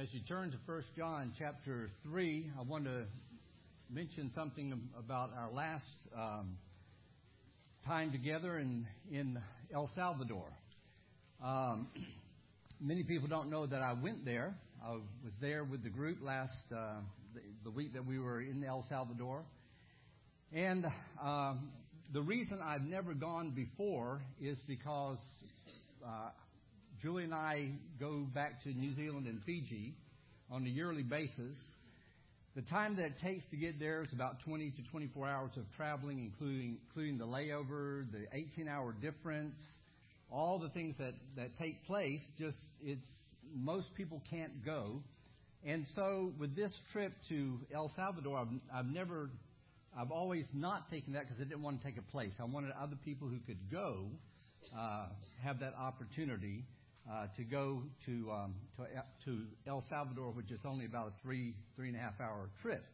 As you turn to 1 John chapter 3, I want to mention something about our last um, time together in, in El Salvador. Um, many people don't know that I went there. I was there with the group last uh, the, the, week that we were in El Salvador. And um, the reason I've never gone before is because uh, Julie and I go back to New Zealand and Fiji on a yearly basis. The time that it takes to get there is about 20 to 24 hours of traveling, including including the layover, the 18-hour difference, all the things that that take place. Just it's most people can't go, and so with this trip to El Salvador, I've, I've never, I've always not taken that because I didn't want to take a place. I wanted other people who could go uh, have that opportunity uh, to go to, um, to, to El Salvador, which is only about a three three and a half hour trip.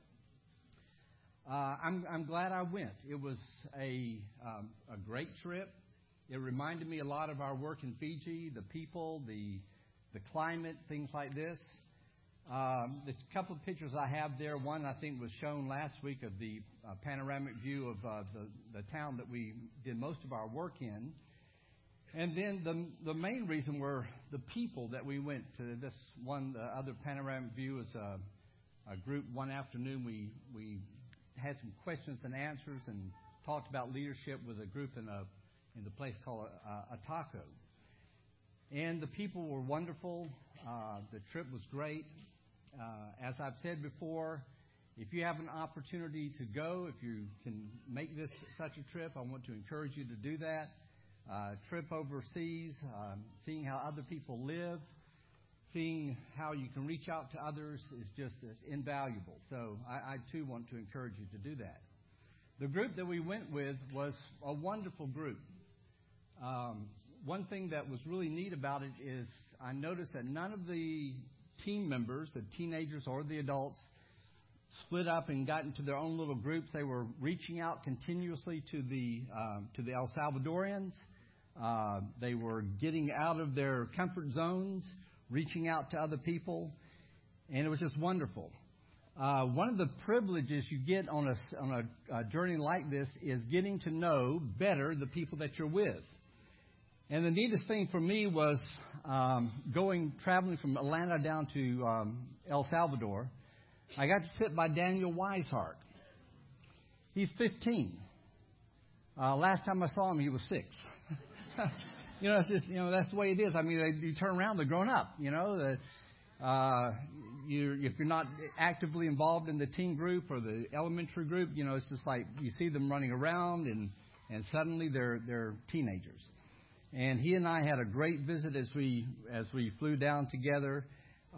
Uh, I'm, I'm glad I went. It was a um, a great trip. It reminded me a lot of our work in Fiji, the people, the the climate, things like this. Um, the couple of pictures I have there, one I think was shown last week of the uh, panoramic view of uh, the, the town that we did most of our work in. And then the the main reason were the people that we went to. This one, the other panoramic view is a, a group. One afternoon, we we had some questions and answers and talked about leadership with a group in a in the place called a, a taco. And the people were wonderful. Uh, the trip was great. Uh, as I've said before, if you have an opportunity to go, if you can make this such a trip, I want to encourage you to do that uh, trip overseas, um, seeing how other people live, seeing how you can reach out to others is just invaluable. So I, I too want to encourage you to do that. The group that we went with was a wonderful group. Um, one thing that was really neat about it is I noticed that none of the team members, the teenagers or the adults, split up and got into their own little groups. They were reaching out continuously to the um, to the El Salvadorians uh, they were getting out of their comfort zones, reaching out to other people, and it was just wonderful. Uh, one of the privileges you get on a, on a, a journey like this is getting to know better the people that you're with. And the neatest thing for me was um, going traveling from Atlanta down to um, El Salvador. I got to sit by Daniel Weishart. He's 15. Uh, last time I saw him, he was six. you know, it's just you know that's the way it is. I mean, they, you turn around, they're grown up. You know, the, uh, you if you're not actively involved in the teen group or the elementary group, you know, it's just like you see them running around and and suddenly they're they're teenagers. And he and I had a great visit as we as we flew down together.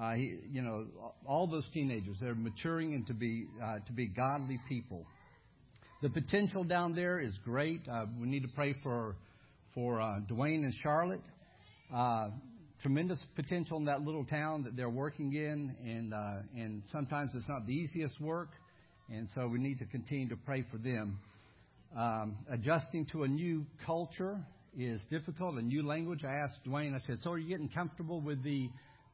Uh, he, you know, all those teenagers they're maturing into be uh, to be godly people. The potential down there is great. Uh, we need to pray for for uh, Dwayne and Charlotte. Uh, tremendous potential in that little town that they're working in, and uh, and sometimes it's not the easiest work, and so we need to continue to pray for them. Um, adjusting to a new culture is difficult, a new language. I asked Dwayne, I said, "So are you getting comfortable with the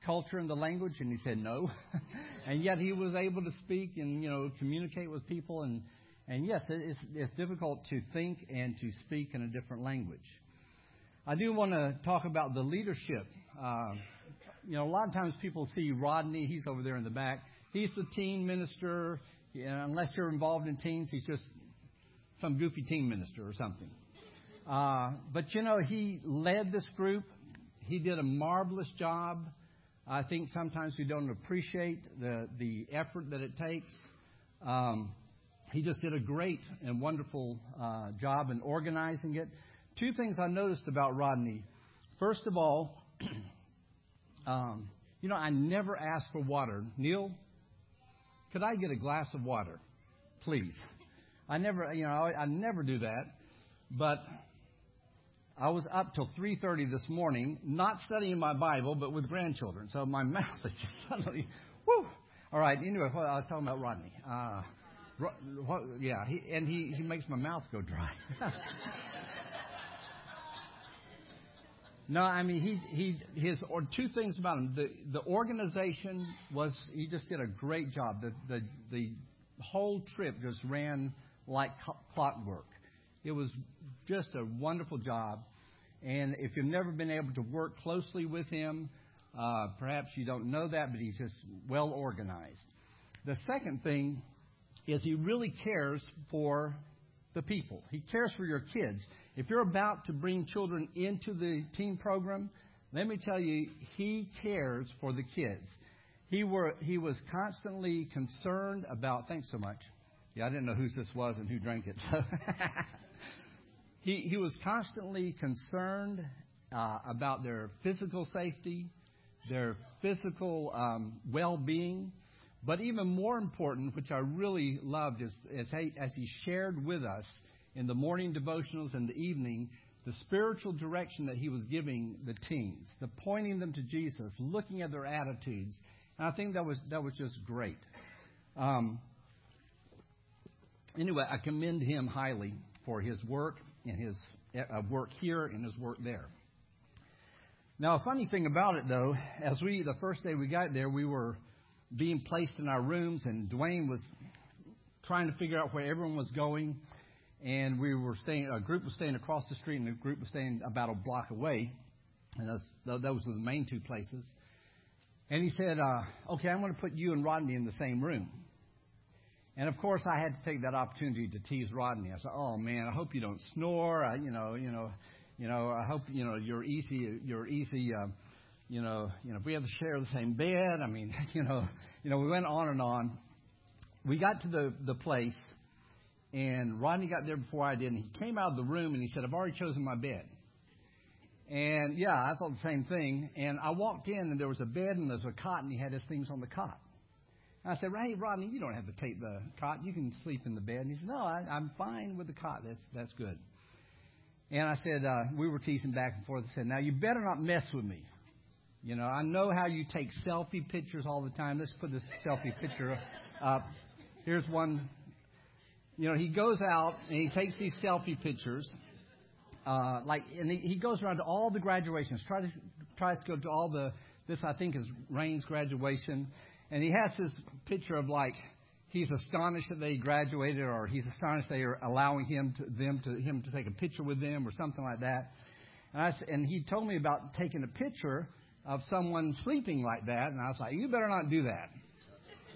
culture and the language?" And he said, "No," and yet he was able to speak and you know communicate with people and. And yes, it's, it's difficult to think and to speak in a different language. I do want to talk about the leadership. Uh, you know, a lot of times people see Rodney, he's over there in the back. He's the teen minister. unless you're involved in teens, he's just some goofy teen minister or something. Uh, but you know, he led this group. He did a marvelous job. I think sometimes we don't appreciate the the effort that it takes. Um, he just did a great and wonderful uh, job in organizing it two things I noticed about Rodney. First of all, um, you know, I never ask for water. Neil, could I get a glass of water, please? I never, you know, I, I never do that. But I was up till 3:30 this morning, not studying my Bible, but with grandchildren. So my mouth is just suddenly, whoo. All right. Anyway, well, I was talking about Rodney. Uh, what, yeah, he, and he he makes my mouth go dry. No, I mean he he his or two things about him. The the organization was he just did a great job. The the the whole trip just ran like clockwork. It was just a wonderful job. And if you've never been able to work closely with him, uh, perhaps you don't know that, but he's just well organized. The second thing is he really cares for the people. He cares for your kids. If you're about to bring children into the teen program, let me tell you, he cares for the kids. He were he was constantly concerned about. Thanks so much. Yeah, I didn't know whose this was and who drank it. So he he was constantly concerned uh, about their physical safety, their physical um, well-being, but even more important, which I really loved, is, is as he shared with us in the morning devotionals and the evening, the spiritual direction that he was giving the teens, the pointing them to Jesus, looking at their attitudes. And I think that was that was just great. Um, anyway, I commend him highly for his work and his uh, work here and his work there. Now, a funny thing about it, though, as we the first day we got there, we were being placed in our rooms, and Dwayne was trying to figure out where everyone was going. And we were staying, a group was staying across the street, and a group was staying about a block away. And those, those were the main two places. And he said, uh, Okay, I'm going to put you and Rodney in the same room. And of course, I had to take that opportunity to tease Rodney. I said, "Oh man, I hope you don't snore. I, you know, you know, you know. I hope you know you're easy. You're easy. Uh, you know, you know, if we have to share the same bed, I mean, you know, you know, we went on and on. We got to the the place, and Rodney got there before I did, and he came out of the room and he said, "I've already chosen my bed." And yeah, I thought the same thing. And I walked in, and there was a bed and there was a cot, and he had his things on the cot. And I said, "Hey, Rodney, you don't have to take the cot. You can sleep in the bed." And he said, "No, I, I'm fine with the cot. That's that's good." And I said, uh, we were teasing back and forth. I said, "Now you better not mess with me." You know, I know how you take selfie pictures all the time. Let's put this selfie picture up. Here's one. You know, he goes out and he takes these selfie pictures. Uh, like, and he, he goes around to all the graduations. Try to tries to go to all the. This I think is Rain's graduation, and he has this picture of like he's astonished that they graduated, or he's astonished they are allowing him to them to him to take a picture with them, or something like that. And I and he told me about taking a picture of someone sleeping like that. And I was like, you better not do that.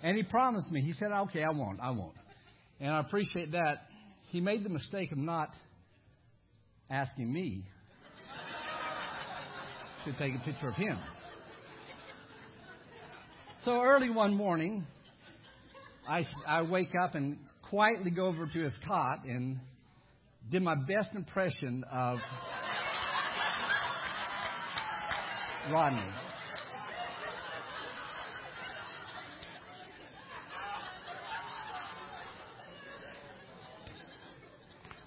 And he promised me. He said, okay, I won't. I won't. And I appreciate that. He made the mistake of not asking me to take a picture of him. So early one morning, I, I wake up and quietly go over to his cot and did my best impression of Rodney.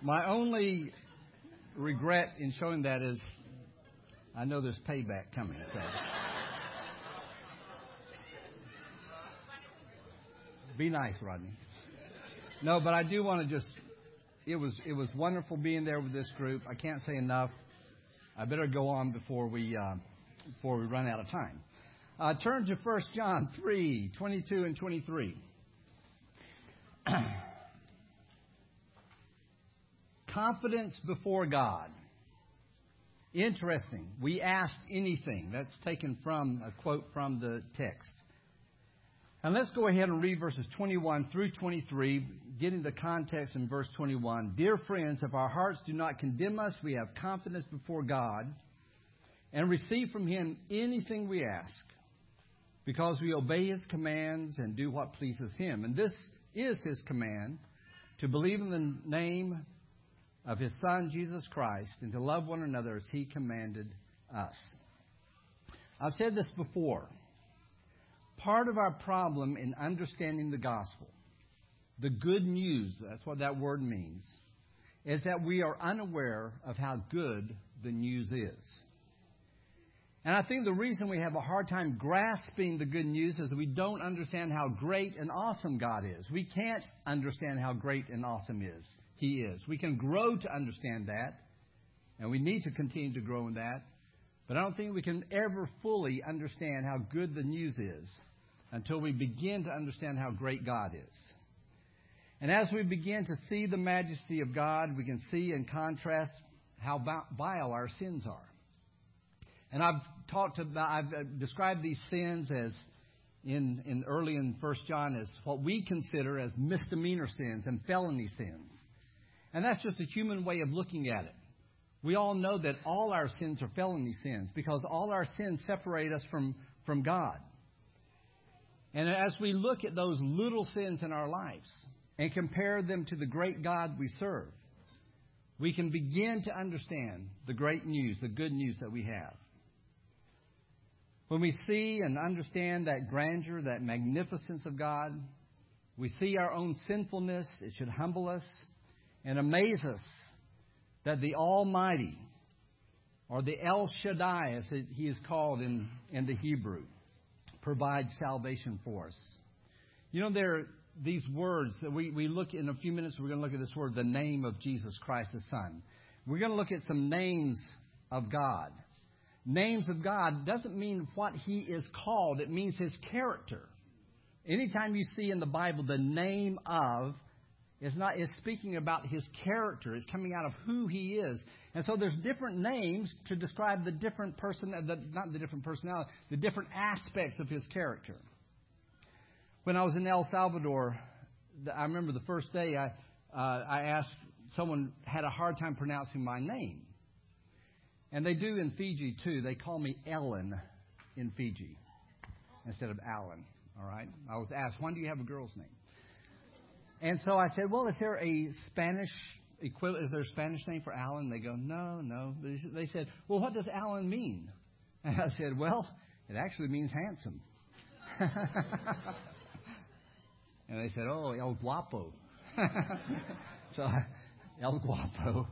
My only regret in showing that is I know there's payback coming. So. Be nice, Rodney. No, but I do want to just it was it was wonderful being there with this group. I can't say enough. I better go on before we uh, before we run out of time. Uh, turn to 1 John 3 22 and 23. Confidence before God. Interesting. We ask anything. That's taken from a quote from the text. And let's go ahead and read verses 21 through 23, getting the context in verse 21. Dear friends, if our hearts do not condemn us, we have confidence before God and receive from him anything we ask because we obey his commands and do what pleases him. And this is his command to believe in the name of his son Jesus Christ and to love one another as he commanded us. I've said this before. Part of our problem in understanding the gospel, the good news, that's what that word means, is that we are unaware of how good the news is. And I think the reason we have a hard time grasping the good news is we don't understand how great and awesome God is. We can't understand how great and awesome is He is. We can grow to understand that, and we need to continue to grow in that. But I don't think we can ever fully understand how good the news is until we begin to understand how great God is. And as we begin to see the majesty of God, we can see in contrast how vile our sins are. And I've talked about, I've uh, described these sins as in, in early in First John as what we consider as misdemeanor sins and felony sins. And that's just a human way of looking at it. We all know that all our sins are felony sins because all our sins separate us from, from God. And as we look at those little sins in our lives and compare them to the great God we serve, we can begin to understand the great news, the good news that we have. When we see and understand that grandeur, that magnificence of God, we see our own sinfulness. It should humble us and amaze us that the Almighty, or the El Shaddai, as he is called in, in the Hebrew, provides salvation for us. You know, there are these words that we, we look in a few minutes, we're going to look at this word, the name of Jesus Christ the Son. We're going to look at some names of God. Names of God doesn't mean what he is called, it means his character. Anytime you see in the Bible the name of, it's not it's speaking about his character. It's coming out of who he is. And so there's different names to describe the different person the, not the different personality, the different aspects of his character. When I was in El Salvador, I remember the first day I uh, I asked someone had a hard time pronouncing my name. And they do in Fiji too. They call me Ellen in Fiji instead of Alan. All right. I was asked, "Why do you have a girl's name?" And so I said, well, is there a Spanish equivalent? Is there a Spanish name for Alan? They go, no, no. They said, well, what does Alan mean? And I said, well, it actually means handsome. and they said, oh, El Guapo. so, El Guapo.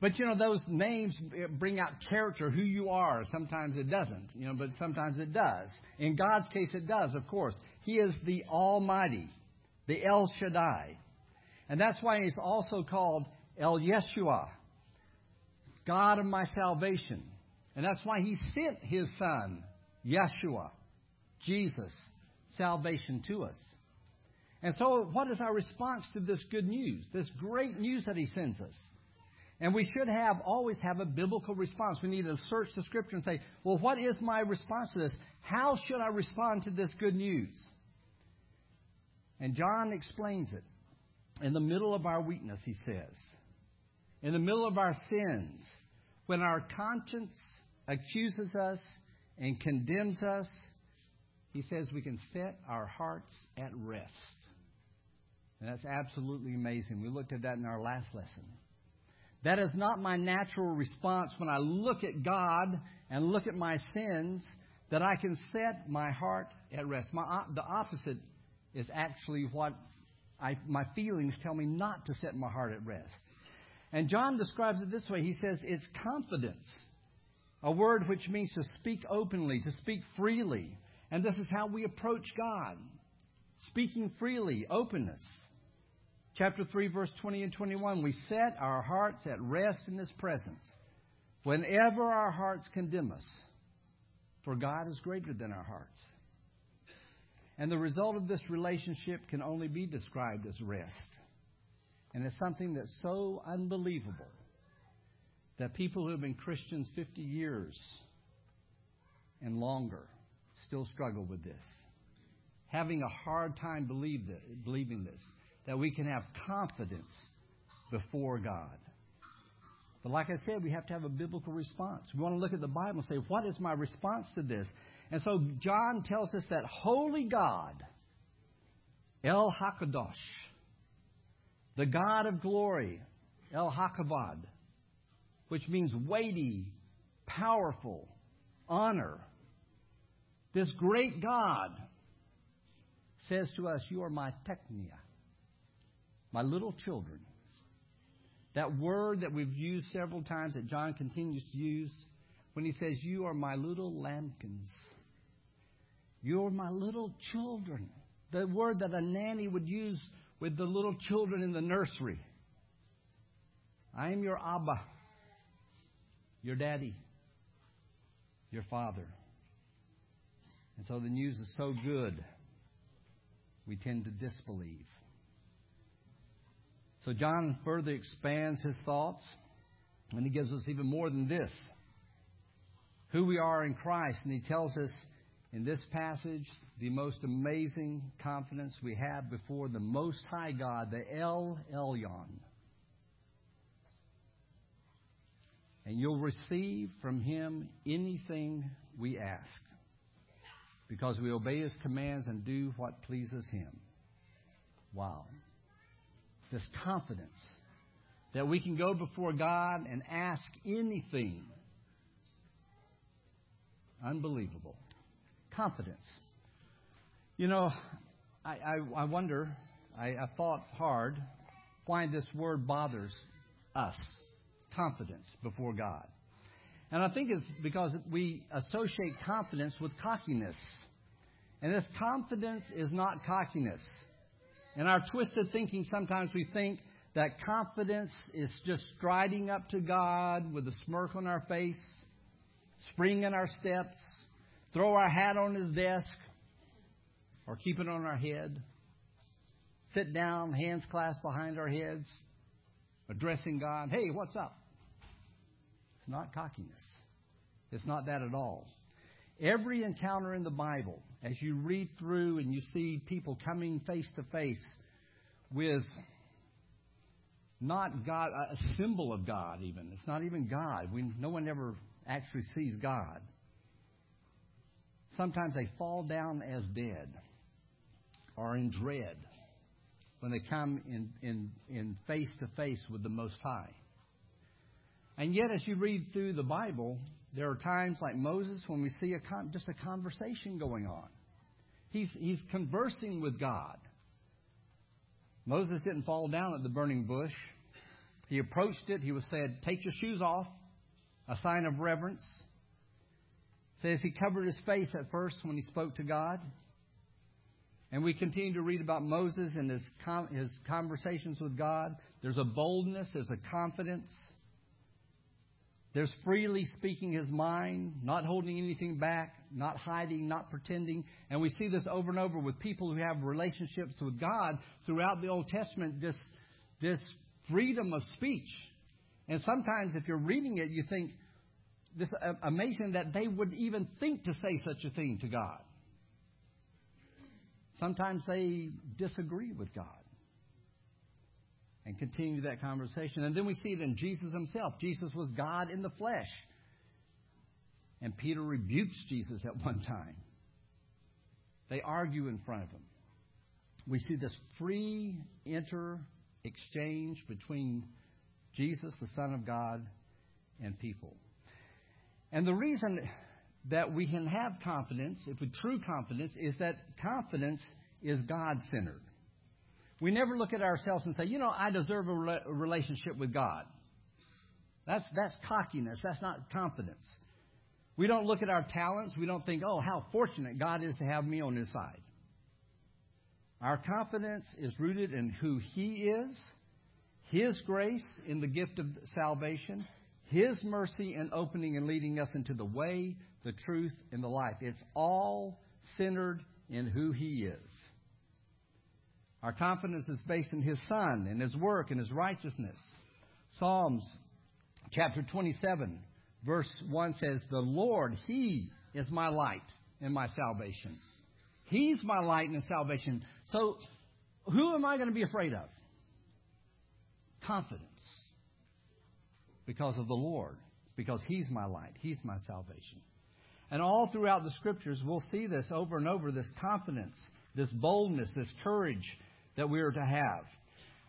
But you know, those names bring out character, who you are. Sometimes it doesn't, you know, but sometimes it does. In God's case, it does, of course. He is the Almighty the El Shaddai. And that's why he's also called El Yeshua, God of my salvation. And that's why he sent his son, Yeshua, Jesus, salvation to us. And so, what is our response to this good news, this great news that he sends us? And we should have always have a biblical response. We need to search the scripture and say, well, what is my response to this? How should I respond to this good news? And John explains it. In the middle of our weakness, he says, in the middle of our sins, when our conscience accuses us and condemns us, he says we can set our hearts at rest. And that's absolutely amazing. We looked at that in our last lesson. That is not my natural response when I look at God and look at my sins, that I can set my heart at rest. My, the opposite is actually what I, my feelings tell me not to set my heart at rest. And John describes it this way he says it's confidence, a word which means to speak openly, to speak freely. And this is how we approach God speaking freely, openness. Chapter 3, verse 20 and 21 we set our hearts at rest in His presence whenever our hearts condemn us, for God is greater than our hearts. And the result of this relationship can only be described as rest. And it's something that's so unbelievable that people who have been Christians 50 years and longer still struggle with this. Having a hard time believe this, believing this, that we can have confidence before God. But like I said, we have to have a biblical response. We want to look at the Bible and say, what is my response to this? And so John tells us that holy God, El Hakadosh, the God of glory, El Hakavod, which means weighty, powerful, honor. This great God says to us, You are my teknia, my little children. That word that we've used several times that John continues to use when he says, You are my little lambkins. You're my little children. The word that a nanny would use with the little children in the nursery. I am your Abba, your daddy. your Father. And so the news is so good, we tend to disbelieve. So John further expands his thoughts, and he gives us even more than this who we are in Christ. And he tells us in this passage the most amazing confidence we have before the Most High God, the El Elyon. And you'll receive from him anything we ask because we obey his commands and do what pleases him. Wow. This confidence that we can go before God and ask anything Unbelievable. Confidence. You know, I, I, I wonder, I, I thought hard why this word bothers us confidence before God. And I think it's because we associate confidence with cockiness. And this confidence is not cockiness. In our twisted thinking, sometimes we think that confidence is just striding up to God with a smirk on our face spring in our steps, throw our hat on his desk, or keep it on our head, sit down, hands clasped behind our heads, addressing God, hey, what's up? It's not cockiness. It's not that at all. Every encounter in the Bible, as you read through and you see people coming face to face with not God, a symbol of God, even. It's not even God. We, no one ever actually sees God. Sometimes they fall down as dead or in dread when they come in, in, in face to face with the Most High. And yet, as you read through the Bible, there are times like Moses when we see a con- just a conversation going on. He's, he's conversing with God. Moses didn't fall down at the burning bush. He approached it. He was said, Take your shoes off a sign of reverence. Says he covered his face at first when he spoke to God. And we continue to read about Moses and his, his conversations with God. There's a boldness, there's a confidence. There's freely speaking his mind, not holding anything back, not hiding, not pretending. And we see this over and over with people who have relationships with God throughout the Old Testament, this, this freedom of speech. And sometimes if you're reading it, you think, this uh, amazing that they would even think to say such a thing to God. Sometimes they disagree with God and continue that conversation. And then we see it in Jesus himself. Jesus was God in the flesh. And Peter rebukes Jesus at one time. They argue in front of him. We see this free inter exchange between Jesus, the Son of God, and people. And the reason that we can have confidence, if we true confidence, is that confidence is God centered. We never look at ourselves and say, you know, I deserve a, re- a relationship with God. That's, that's cockiness. That's not confidence. We don't look at our talents. We don't think, oh, how fortunate God is to have me on his side. Our confidence is rooted in who he is, his grace in the gift of salvation, his mercy in opening and leading us into the way, the truth, and the life. It's all centered in who He is. Our confidence is based in His Son and His work and His righteousness. Psalms chapter 27, verse 1 says, The Lord, He is my light and my salvation. He's my light and salvation. So, who am I going to be afraid of? Confidence because of the Lord, because He's my light, He's my salvation. And all throughout the scriptures, we'll see this over and over this confidence, this boldness, this courage that we are to have.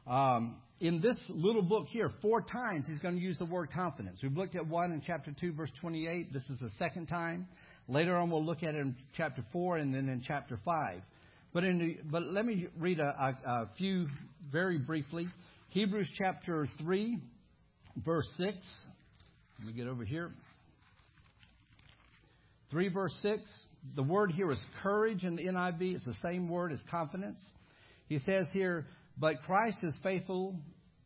Um, in this little book here, four times he's going to use the word confidence. We've looked at one in chapter 2, verse 28. This is the second time. Later on, we'll look at it in chapter 4 and then in chapter 5. But, in but let me read a, a, a few very briefly. Hebrews chapter 3, verse 6. Let me get over here. 3 verse 6. The word here is courage in the NIV. It's the same word as confidence. He says here, But Christ is faithful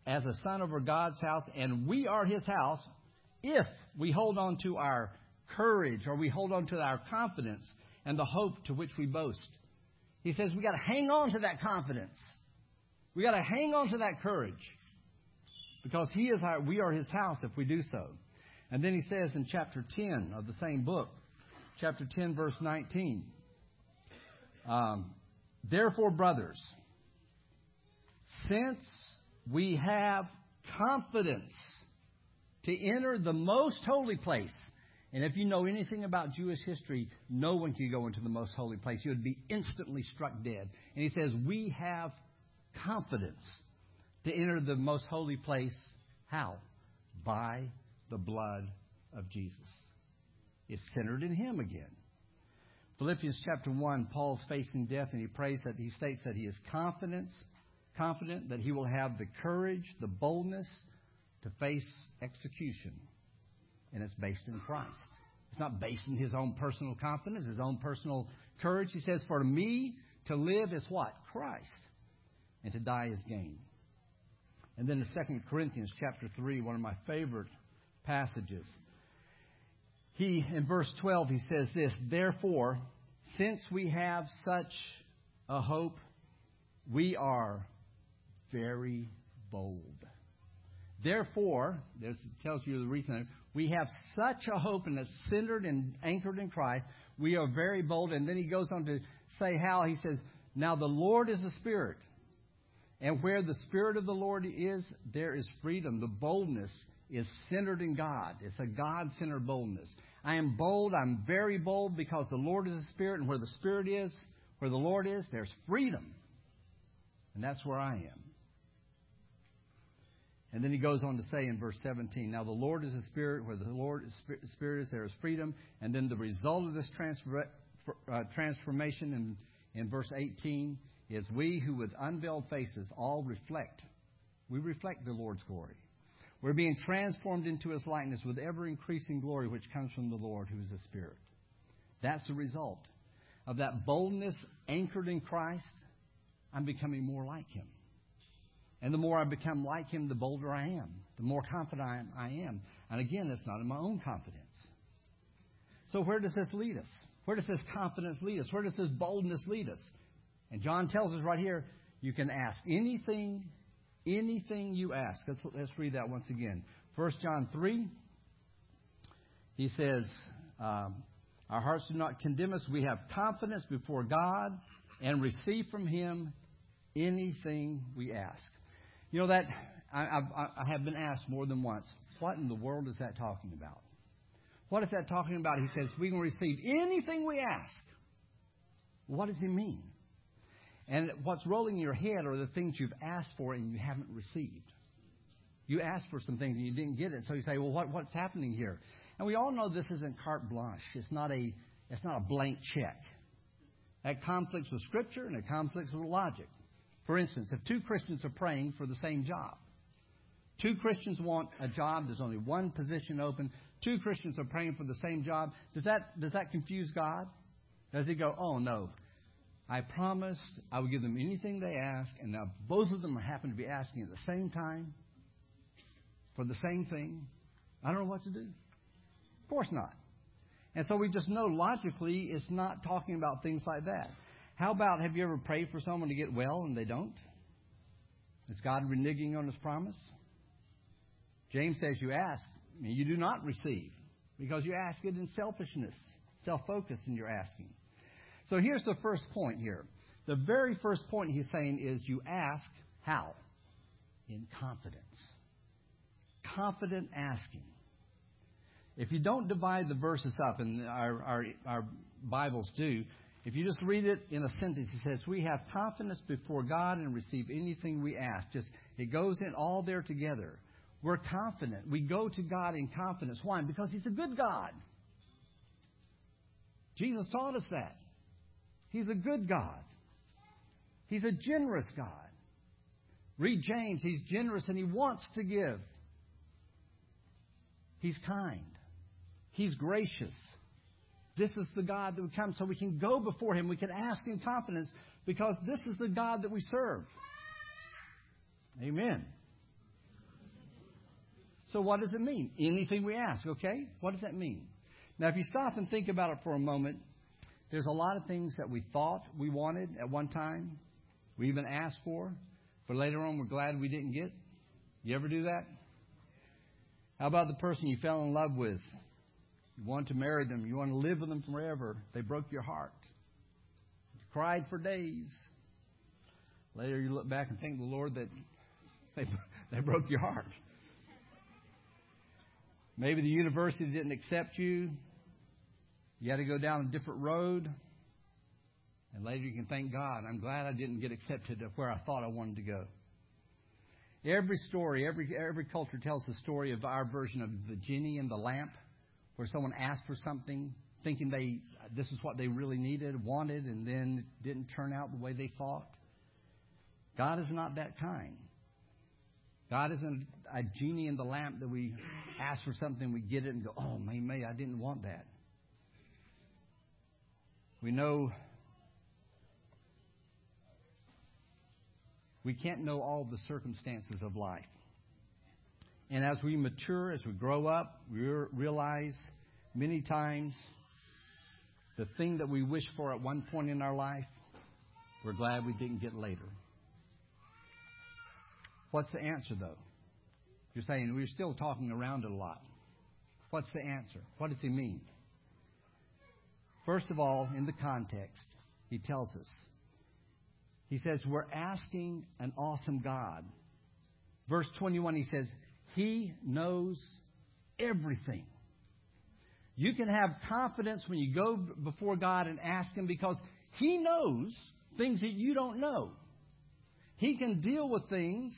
as a son over God's house, and we are his house if we hold on to our courage or we hold on to our confidence and the hope to which we boast. He says we got to hang on to that confidence. We got to hang on to that courage because he is our, we are his house if we do so. And then he says in chapter 10 of the same book, chapter 10, verse 19, um, Therefore, brothers, since we have confidence to enter the most holy place, and if you know anything about Jewish history, no one can go into the most holy place. You would be instantly struck dead. And he says, We have confidence to enter the most holy place. How? By the blood of Jesus. It's centered in Him again. Philippians chapter 1, Paul's facing death, and he prays that he states that he is confident, confident that he will have the courage, the boldness to face execution. And it's based in Christ. It's not based in his own personal confidence, his own personal courage. He says, For me to live is what? Christ. And to die is gain. And then in 2 Corinthians chapter 3, one of my favorite passages. He, in verse 12, he says this, Therefore, since we have such a hope, we are very bold. Therefore, this tells you the reason, we have such a hope and it's centered and anchored in Christ. We are very bold. And then he goes on to say how, he says, Now the Lord is the Spirit. And where the Spirit of the Lord is, there is freedom. The boldness is centered in God. It's a God centered boldness. I am bold. I'm very bold because the Lord is the Spirit, and where the Spirit is, where the Lord is, there's freedom. And that's where I am. And then he goes on to say in verse 17, Now the Lord is the Spirit, where the Lord is Spirit is, there is freedom. And then the result of this transfer, uh, transformation in, in verse 18 is we who with unveiled faces all reflect. We reflect the Lord's glory. We're being transformed into his likeness with ever increasing glory which comes from the Lord who is the Spirit. That's the result of that boldness anchored in Christ. I'm becoming more like him. And the more I become like him, the bolder I am, the more confident I am. And again, it's not in my own confidence. So, where does this lead us? Where does this confidence lead us? Where does this boldness lead us? And John tells us right here you can ask anything, anything you ask. Let's, let's read that once again. 1 John 3, he says, um, Our hearts do not condemn us. We have confidence before God and receive from Him anything we ask. You know that I, I, I have been asked more than once, what in the world is that talking about? What is that talking about? He says, we can receive anything we ask. What does he mean? And what's rolling in your head are the things you've asked for and you haven't received. You asked for some things and you didn't get it. So you say, well, what, what's happening here? And we all know this isn't carte blanche. It's not a, it's not a blank check. That conflicts with Scripture and it conflicts with logic. For instance, if two Christians are praying for the same job, two Christians want a job, there's only one position open, two Christians are praying for the same job, does that, does that confuse God? Does he go, oh no, I promised I would give them anything they ask, and now both of them happen to be asking at the same time for the same thing. I don't know what to do. Of course not. And so we just know logically it's not talking about things like that. How about have you ever prayed for someone to get well and they don't? Is God reneging on his promise? James says you ask, and you do not receive because you ask it in selfishness, self focus in your asking. So here's the first point here. The very first point he's saying is you ask how? In confidence. Confident asking. If you don't divide the verses up, and our, our, our Bibles do, if you just read it in a sentence, he says, We have confidence before God and receive anything we ask. Just it goes in all there together. We're confident. We go to God in confidence. Why? Because He's a good God. Jesus taught us that. He's a good God. He's a generous God. Read James. He's generous and he wants to give. He's kind. He's gracious. This is the God that would come so we can go before him. We can ask in confidence because this is the God that we serve. Amen. So, what does it mean? Anything we ask, okay? What does that mean? Now, if you stop and think about it for a moment, there's a lot of things that we thought we wanted at one time, we even asked for, but later on we're glad we didn't get. You ever do that? How about the person you fell in love with? You want to marry them, you want to live with them forever. They broke your heart. You cried for days. Later you look back and thank the Lord that they, they broke your heart. Maybe the university didn't accept you. You had to go down a different road. And later you can thank God. I'm glad I didn't get accepted to where I thought I wanted to go. Every story, every, every culture tells the story of our version of the genie and the lamp, where someone asked for something, thinking they this is what they really needed, wanted, and then it didn't turn out the way they thought. God is not that kind. God isn't a genie in the lamp that we ask for something, we get it, and go, oh, may, may, I didn't want that. We know we can't know all the circumstances of life. And as we mature, as we grow up, we realize many times the thing that we wish for at one point in our life, we're glad we didn't get later. What's the answer, though? You're saying we're still talking around it a lot. What's the answer? What does he mean? First of all, in the context, he tells us. He says, We're asking an awesome God. Verse 21, he says, He knows everything. You can have confidence when you go before God and ask Him because He knows things that you don't know. He can deal with things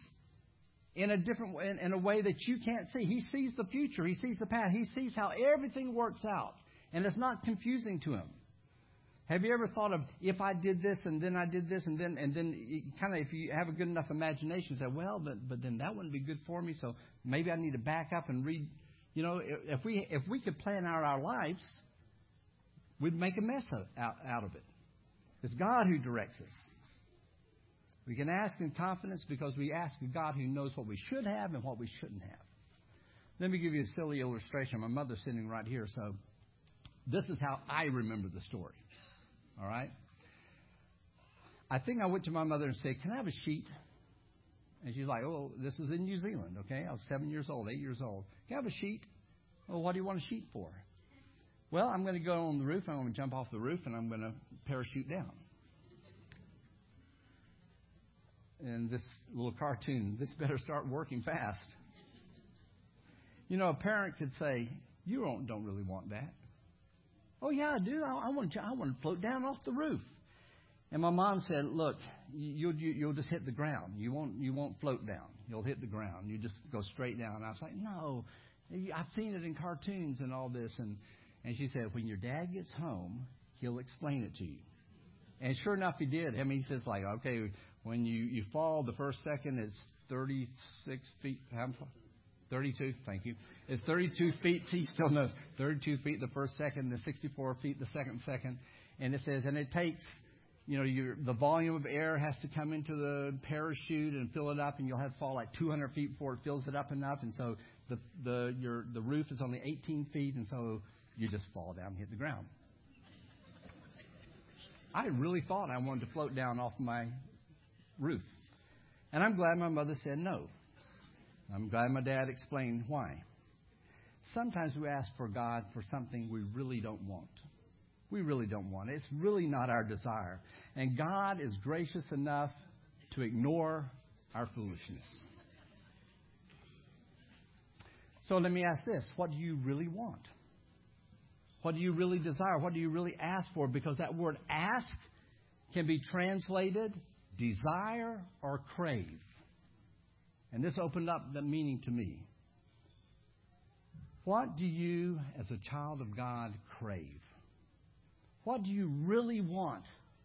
in a different way, in a way that you can't see. He sees the future. He sees the past. He sees how everything works out. And it's not confusing to him. Have you ever thought of if I did this and then I did this and then and then kind of if you have a good enough imagination, say, well, but but then that wouldn't be good for me. So maybe I need to back up and read. You know, if we if we could plan out our lives, we'd make a mess of, out out of it. It's God who directs us. We can ask in confidence because we ask a God who knows what we should have and what we shouldn't have. Let me give you a silly illustration. My mother's sitting right here, so this is how I remember the story. All right? I think I went to my mother and said, Can I have a sheet? And she's like, Oh, this is in New Zealand, okay? I was seven years old, eight years old. Can I have a sheet? Well, what do you want a sheet for? Well, I'm going to go on the roof, I'm going to jump off the roof, and I'm going to parachute down. And this little cartoon, this better start working fast. You know, a parent could say, You don't, don't really want that. Oh yeah, I do. I, I want to. I want to float down off the roof. And my mom said, "Look, you'll you, you'll just hit the ground. You won't you won't float down. You'll hit the ground. You just go straight down." And I was like, "No, I've seen it in cartoons and all this." And and she said, "When your dad gets home, he'll explain it to you." And sure enough, he did. I mean, he says like, "Okay, when you you fall the first second, it's 36 feet. How 32, thank you. It's 32 feet. He still knows 32 feet the first second, the 64 feet the second second. And it says, and it takes, you know, your, the volume of air has to come into the parachute and fill it up, and you'll have to fall like 200 feet before it fills it up enough. And so the the your the roof is only 18 feet, and so you just fall down and hit the ground. I really thought I wanted to float down off my roof. And I'm glad my mother said no. I'm glad my dad explained why. Sometimes we ask for God for something we really don't want. We really don't want it. It's really not our desire. And God is gracious enough to ignore our foolishness. So let me ask this what do you really want? What do you really desire? What do you really ask for? Because that word ask can be translated desire or crave. And this opened up the meaning to me. What do you, as a child of God, crave? What do you really want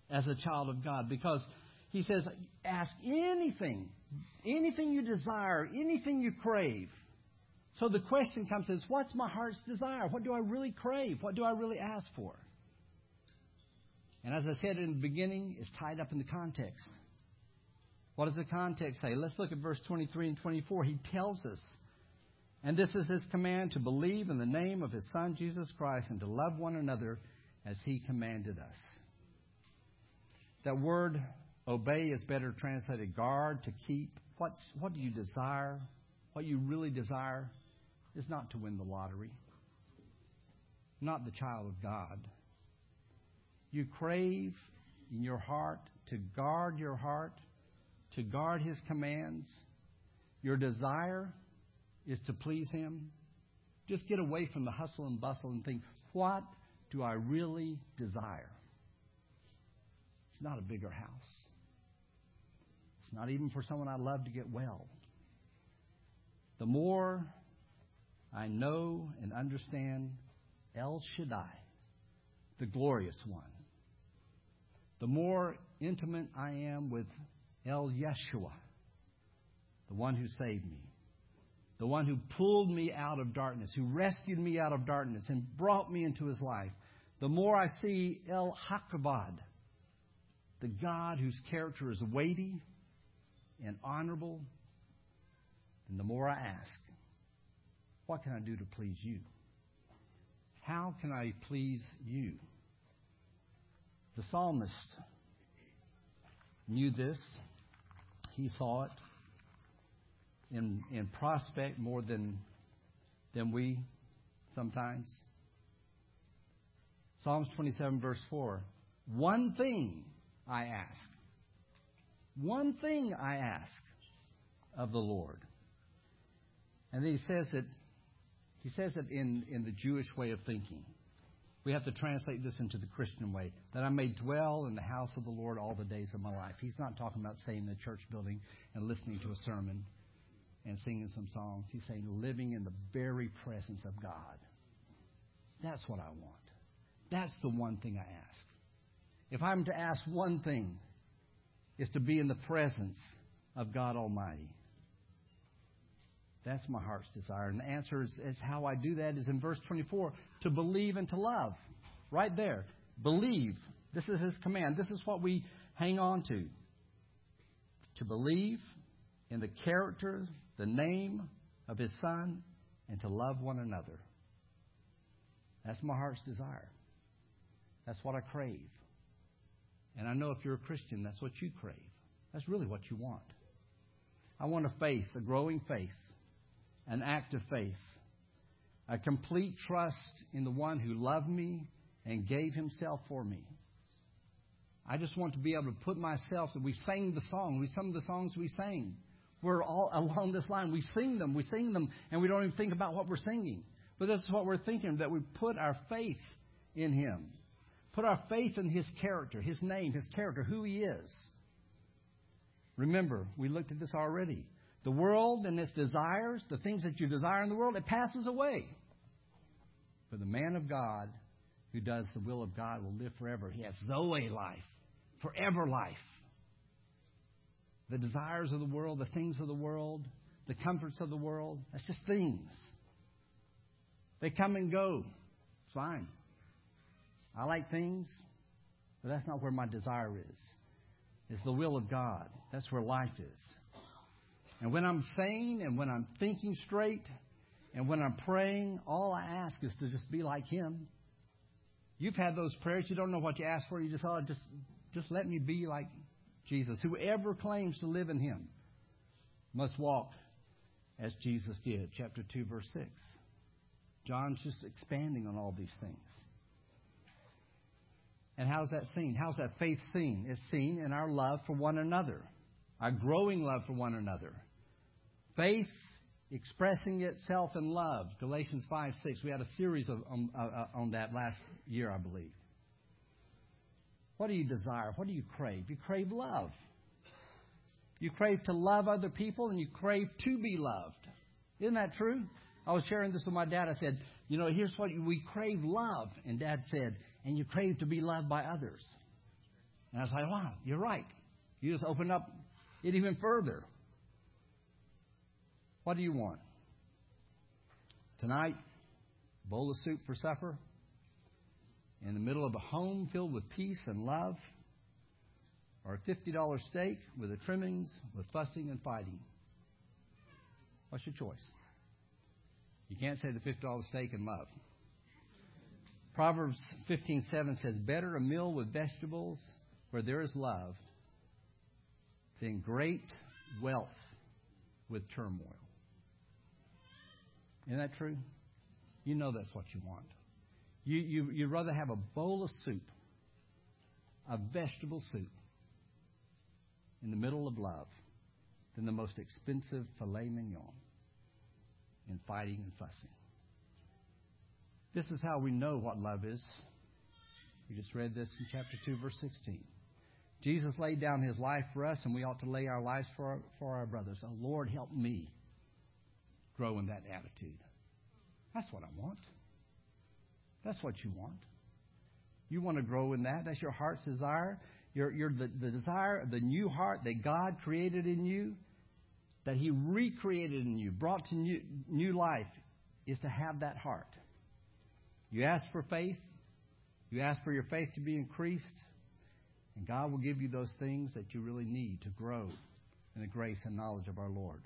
as a child of God? Because he says, ask anything, anything you desire, anything you crave. So the question comes is, what's my heart's desire? What do I really crave? What do I really ask for? And as I said in the beginning, it's tied up in the context. What does the context say? Let's look at verse 23 and 24. He tells us And this is his command to believe in the name of his Son, Jesus Christ, and to love one another as he commanded us. That word obey is better translated guard, to keep. What's, what do you desire? What you really desire is not to win the lottery, not the child of God. You crave in your heart to guard your heart, to guard his commands. Your desire is to please him. Just get away from the hustle and bustle and think, what do I really desire? It's not a bigger house. It's not even for someone I love to get well. The more I know and understand El Shaddai, the glorious one, the more intimate I am with El Yeshua, the one who saved me, the one who pulled me out of darkness, who rescued me out of darkness and brought me into his life, the more I see El Hakabad, the God whose character is weighty and honorable, then the more I ask, what can I do to please you? How can I please you? The psalmist knew this. He saw it in, in prospect more than, than we sometimes. Psalms 27, verse 4. One thing I ask. One thing I ask of the Lord. And then he says it, he says it in, in the Jewish way of thinking. We have to translate this into the Christian way that I may dwell in the house of the Lord all the days of my life. He's not talking about staying in the church building and listening to a sermon and singing some songs. He's saying living in the very presence of God. That's what I want. That's the one thing I ask. If I'm to ask one thing, is to be in the presence of God Almighty. That's my heart's desire. And the answer is, is how I do that is in verse 24 to believe and to love. Right there. Believe. This is his command. This is what we hang on to. To believe in the character, the name of his son, and to love one another. That's my heart's desire. That's what I crave. And I know if you're a Christian, that's what you crave. That's really what you want. I want a faith, a growing faith, an act of faith, a complete trust in the one who loved me and gave himself for me. I just want to be able to put myself, we sang the song, we some of the songs we sang. We're all along this line. We sing them, we sing them, and we don't even think about what we're singing. But that's what we're thinking, that we put our faith in him. Put our faith in His character, His name, His character, who He is. Remember, we looked at this already. The world and its desires, the things that you desire in the world, it passes away. But the man of God who does the will of God will live forever. He has Zoe life, forever life. The desires of the world, the things of the world, the comforts of the world, that's just things. They come and go. It's fine. I like things, but that's not where my desire is. It's the will of God. That's where life is. And when I'm sane and when I'm thinking straight and when I'm praying, all I ask is to just be like Him. You've had those prayers. You don't know what you ask for. You just, oh, just, just let me be like Jesus. Whoever claims to live in Him must walk as Jesus did. Chapter 2, verse 6. John's just expanding on all these things. And how's that seen? How's that faith seen? It's seen in our love for one another, our growing love for one another. Faith expressing itself in love. Galatians 5 6. We had a series of, um, uh, uh, on that last year, I believe. What do you desire? What do you crave? You crave love. You crave to love other people and you crave to be loved. Isn't that true? I was sharing this with my dad. I said, you know, here's what we crave love. And dad said, and you crave to be loved by others. And I was like, wow, you're right. You just opened up it even further. What do you want? Tonight, bowl of soup for supper, in the middle of a home filled with peace and love, or a $50 steak with the trimmings, with fussing and fighting. What's your choice? You can't say the $50 steak and love. Proverbs 15:7 says, "Better a meal with vegetables where there is love than great wealth with turmoil." Isn't that true? You know that's what you want. You, you, you'd rather have a bowl of soup, a vegetable soup, in the middle of love than the most expensive filet mignon in fighting and fussing. This is how we know what love is. We just read this in chapter 2, verse 16. Jesus laid down his life for us, and we ought to lay our lives for our, for our brothers. Oh, Lord, help me grow in that attitude. That's what I want. That's what you want. You want to grow in that. That's your heart's desire. Your, your, the, the desire of the new heart that God created in you, that He recreated in you, brought to new, new life, is to have that heart. You ask for faith. You ask for your faith to be increased. And God will give you those things that you really need to grow in the grace and knowledge of our Lord.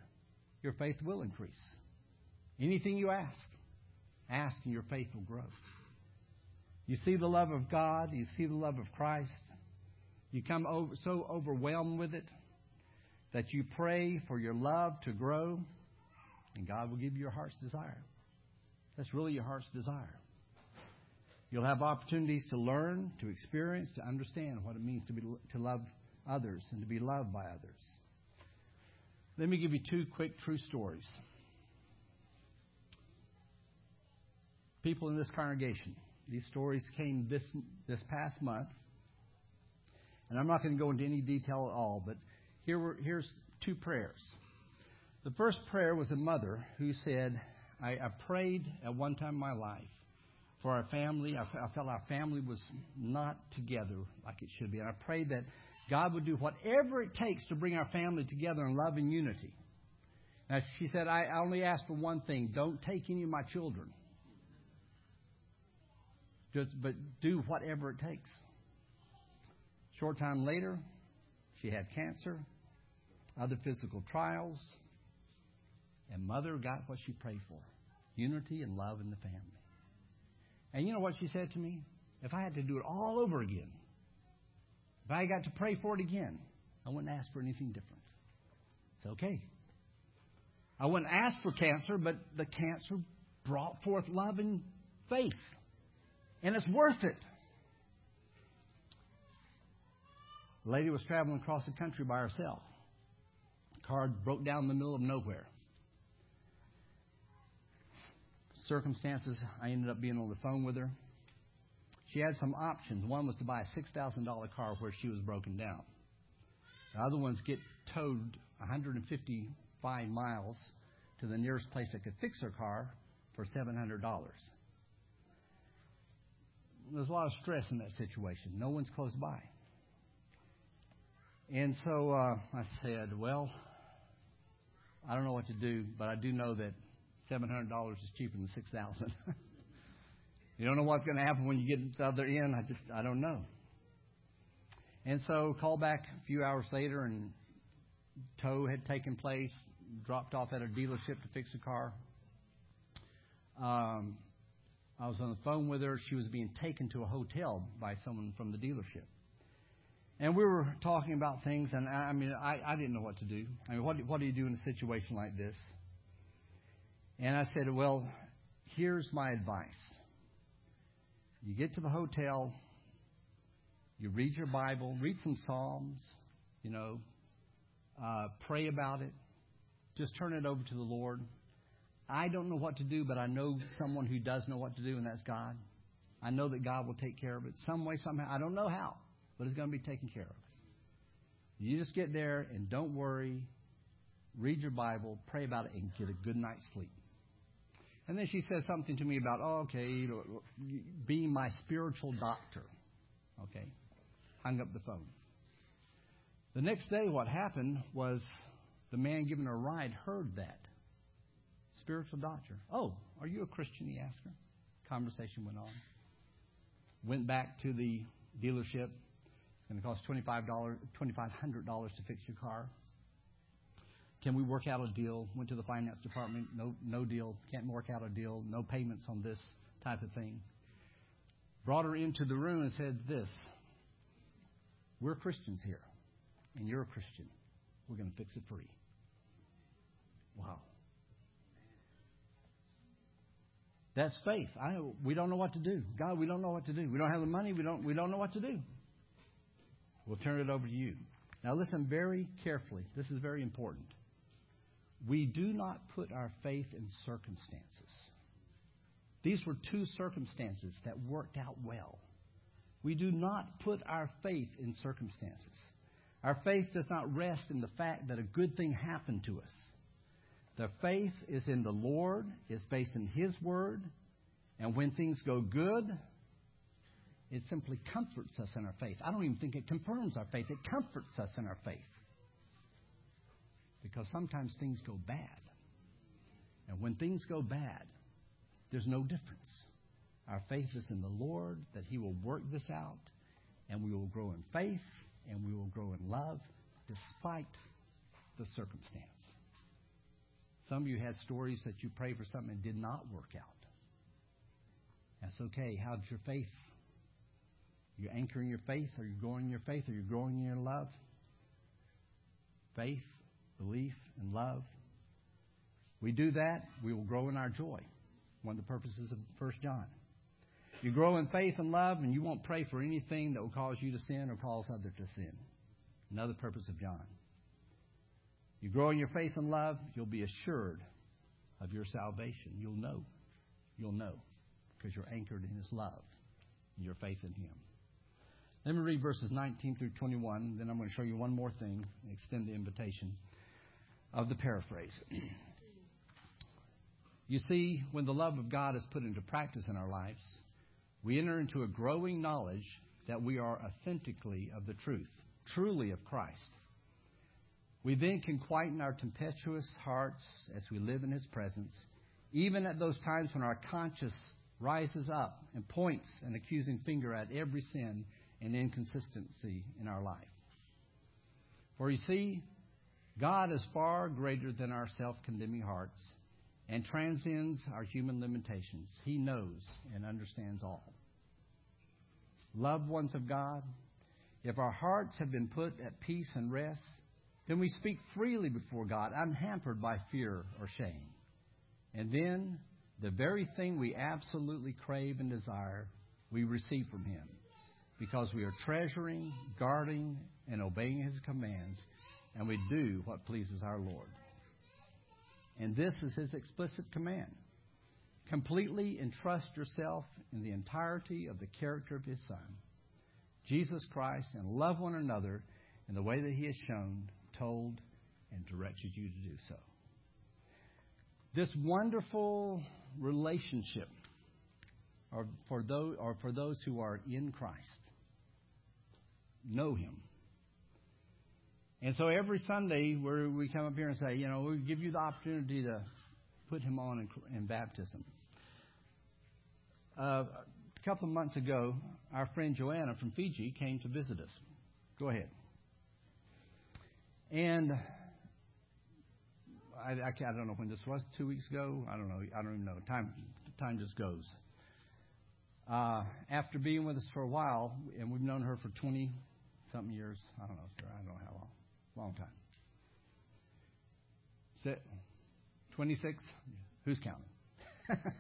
Your faith will increase. Anything you ask, ask and your faith will grow. You see the love of God, you see the love of Christ. You come over, so overwhelmed with it that you pray for your love to grow, and God will give you your heart's desire. That's really your heart's desire. You'll have opportunities to learn, to experience, to understand what it means to be to love others and to be loved by others. Let me give you two quick true stories. People in this congregation. These stories came this this past month, and I'm not going to go into any detail at all. But here were here's two prayers. The first prayer was a mother who said, I, I prayed at one time in my life for our family. I, I felt our family was not together like it should be. And I prayed that God would do whatever it takes to bring our family together in love and unity. Now, she said, I only ask for one thing don't take any of my children. Just, but do whatever it takes. Short time later, she had cancer, other physical trials, and mother got what she prayed for unity and love in the family. And you know what she said to me? If I had to do it all over again, if I got to pray for it again, I wouldn't ask for anything different. It's okay. I wouldn't ask for cancer, but the cancer brought forth love and faith. And it's worth it. The lady was traveling across the country by herself. The car broke down in the middle of nowhere circumstances, I ended up being on the phone with her. She had some options. One was to buy a $6,000 car where she was broken down. The other ones get towed 155 miles to the nearest place that could fix her car for $700. There's a lot of stress in that situation. No one's close by. And so uh, I said, well, I don't know what to do, but I do know that $700 is cheaper than 6000 You don't know what's going to happen when you get to the other end. I just, I don't know. And so call back a few hours later and tow had taken place, dropped off at a dealership to fix a car. Um, I was on the phone with her. She was being taken to a hotel by someone from the dealership. And we were talking about things, and I, I mean, I, I didn't know what to do. I mean, what, what do you do in a situation like this? And I said, Well, here's my advice. You get to the hotel, you read your Bible, read some Psalms, you know, uh, pray about it, just turn it over to the Lord. I don't know what to do, but I know someone who does know what to do, and that's God. I know that God will take care of it some way, somehow. I don't know how, but it's going to be taken care of. You just get there and don't worry. Read your Bible, pray about it, and get a good night's sleep. And then she said something to me about, oh, okay, being my spiritual doctor. Okay. Hung up the phone. The next day, what happened was the man giving her a ride heard that. Spiritual doctor. Oh, are you a Christian? He asked her. Conversation went on. Went back to the dealership. It's going to cost $2,500 $2, to fix your car. Can we work out a deal? Went to the finance department, no, no deal. Can't work out a deal. No payments on this type of thing. Brought her into the room and said this We're Christians here, and you're a Christian. We're going to fix it free. Wow. That's faith. I, we don't know what to do. God, we don't know what to do. We don't have the money. We don't, we don't know what to do. We'll turn it over to you. Now, listen very carefully. This is very important. We do not put our faith in circumstances. These were two circumstances that worked out well. We do not put our faith in circumstances. Our faith does not rest in the fact that a good thing happened to us. The faith is in the Lord, it's based in His Word, and when things go good, it simply comforts us in our faith. I don't even think it confirms our faith, it comforts us in our faith. Because sometimes things go bad. And when things go bad, there's no difference. Our faith is in the Lord, that He will work this out, and we will grow in faith, and we will grow in love, despite the circumstance. Some of you had stories that you prayed for something and did not work out. That's okay. How's your faith? You're you anchoring your faith? Are you growing in your faith? Are you growing in your love? Faith, belief, and love. We do that, we will grow in our joy. One of the purposes of 1 John. You grow in faith and love, and you won't pray for anything that will cause you to sin or cause others to sin. Another purpose of John. You grow in your faith and love, you'll be assured of your salvation. You'll know. You'll know because you're anchored in His love and your faith in Him. Let me read verses 19 through 21, then I'm going to show you one more thing and extend the invitation of the paraphrase. you see, when the love of God is put into practice in our lives, we enter into a growing knowledge that we are authentically of the truth, truly of Christ. We then can quieten our tempestuous hearts as we live in His presence, even at those times when our conscience rises up and points an accusing finger at every sin and inconsistency in our life. For you see, God is far greater than our self condemning hearts and transcends our human limitations. He knows and understands all. Loved ones of God, if our hearts have been put at peace and rest, then we speak freely before God, unhampered by fear or shame. And then the very thing we absolutely crave and desire, we receive from Him because we are treasuring, guarding, and obeying His commands, and we do what pleases our Lord. And this is His explicit command. Completely entrust yourself in the entirety of the character of His Son, Jesus Christ, and love one another in the way that He has shown told and directed you to do so. This wonderful relationship or for those, or for those who are in Christ know Him. And so every Sunday where we come up here and say, you know, we give you the opportunity to put Him on in, in baptism. Uh, a couple of months ago, our friend Joanna from Fiji came to visit us. Go ahead. And I, I, I don't know when this was, two weeks ago. I don't know. I don't even know. Time, time just goes. Uh, after being with us for a while, and we've known her for 20 something years. I don't know. I don't know how long. Long time. Sit. 26? Who's counting?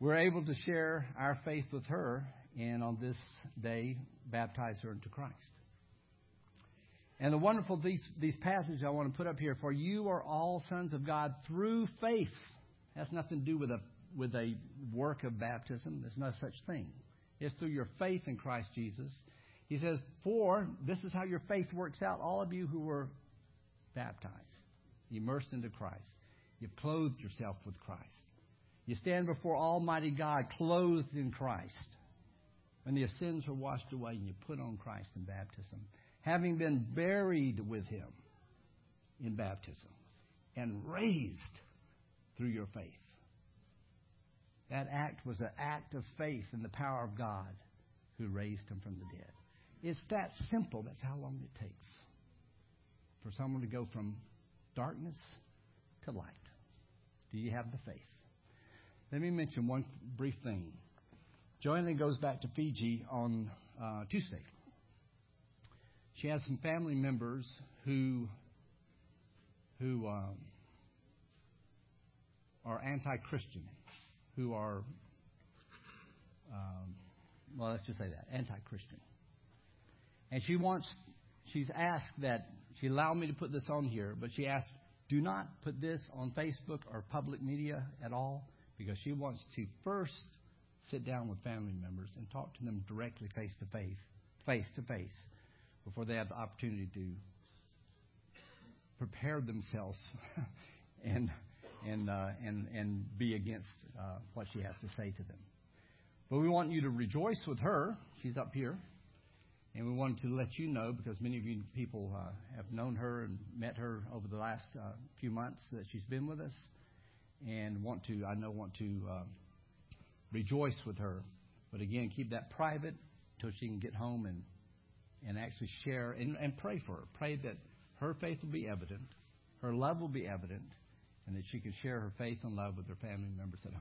We're able to share our faith with her and on this day baptize her into Christ. And the wonderful these these passages I want to put up here for you are all sons of God through faith. Has nothing to do with a with a work of baptism. There's no such thing. It's through your faith in Christ Jesus. He says, For this is how your faith works out, all of you who were baptized, immersed into Christ. You've clothed yourself with Christ. You stand before Almighty God clothed in Christ. And your sins are washed away and you put on Christ in baptism having been buried with him in baptism and raised through your faith. That act was an act of faith in the power of God who raised him from the dead. It's that simple. That's how long it takes for someone to go from darkness to light? Do you have the faith? Let me mention one brief thing. Joanna goes back to Fiji on uh, Tuesday. She has some family members who who um, are anti-Christian, who are um, well, let's just say that anti-Christian. And she wants, she's asked that she allowed me to put this on here, but she asked, do not put this on Facebook or public media at all, because she wants to first sit down with family members and talk to them directly, face to face, face to face, before they have the opportunity to prepare themselves and and uh, and and be against uh, what she has to say to them. But we want you to rejoice with her. She's up here. And we wanted to let you know, because many of you people uh, have known her and met her over the last uh, few months that she's been with us, and want to, I know, want to uh, rejoice with her. But again, keep that private until she can get home and and actually share and, and pray for her. Pray that her faith will be evident, her love will be evident, and that she can share her faith and love with her family members at home.